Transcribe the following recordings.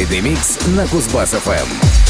Friday Mix на Кузбасс-ФМ.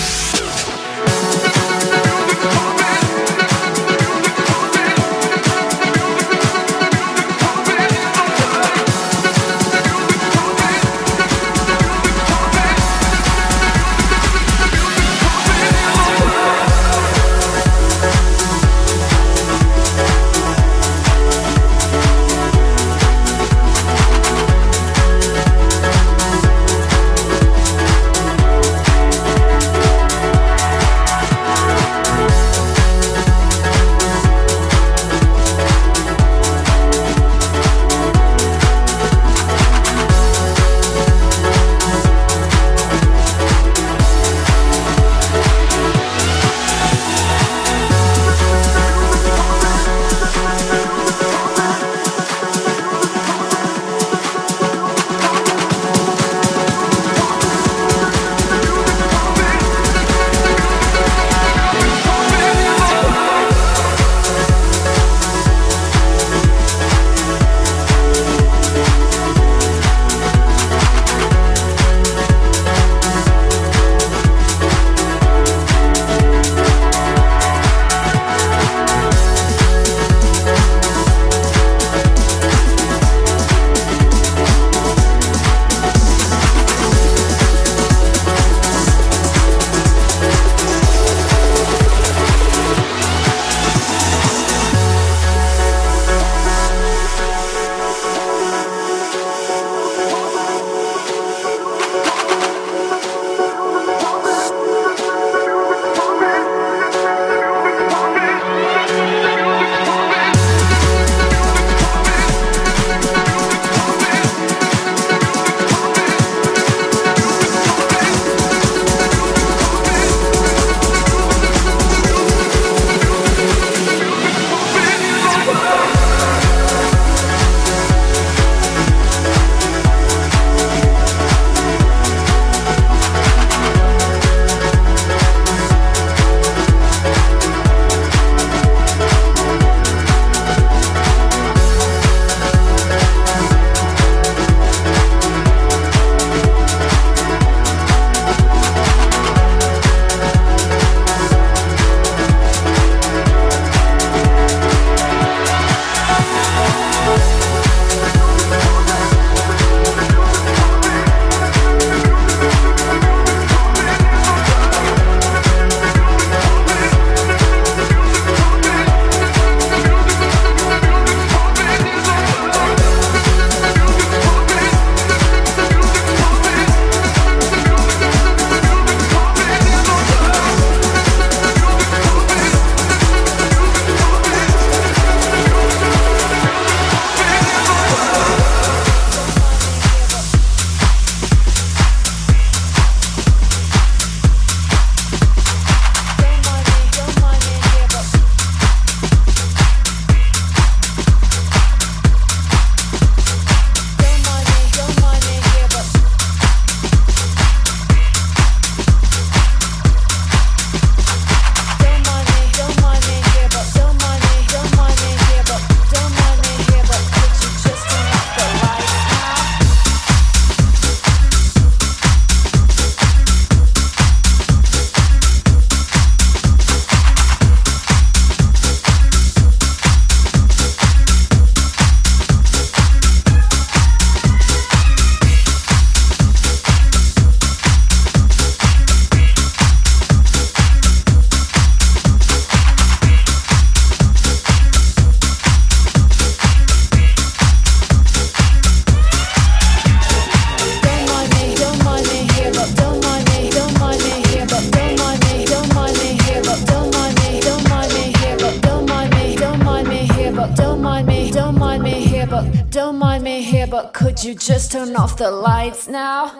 but could you just turn off the lights now?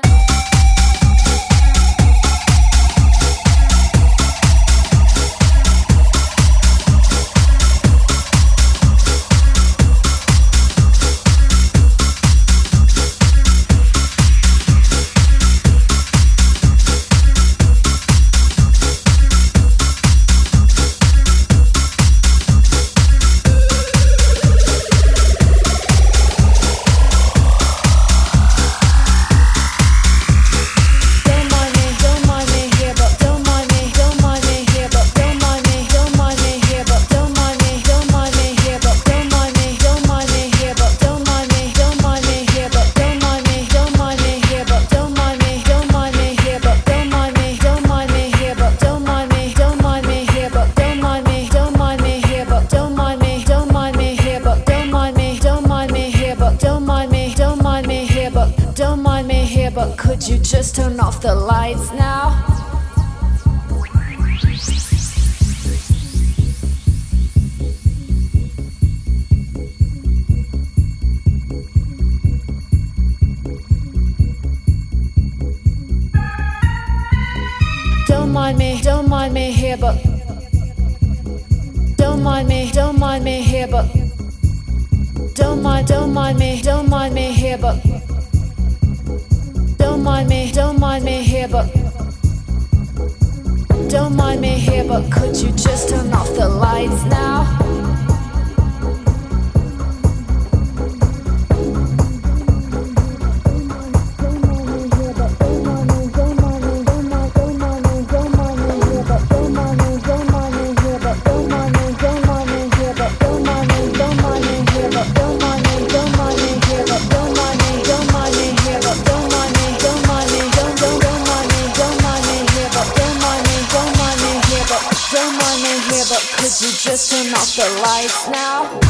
lights now.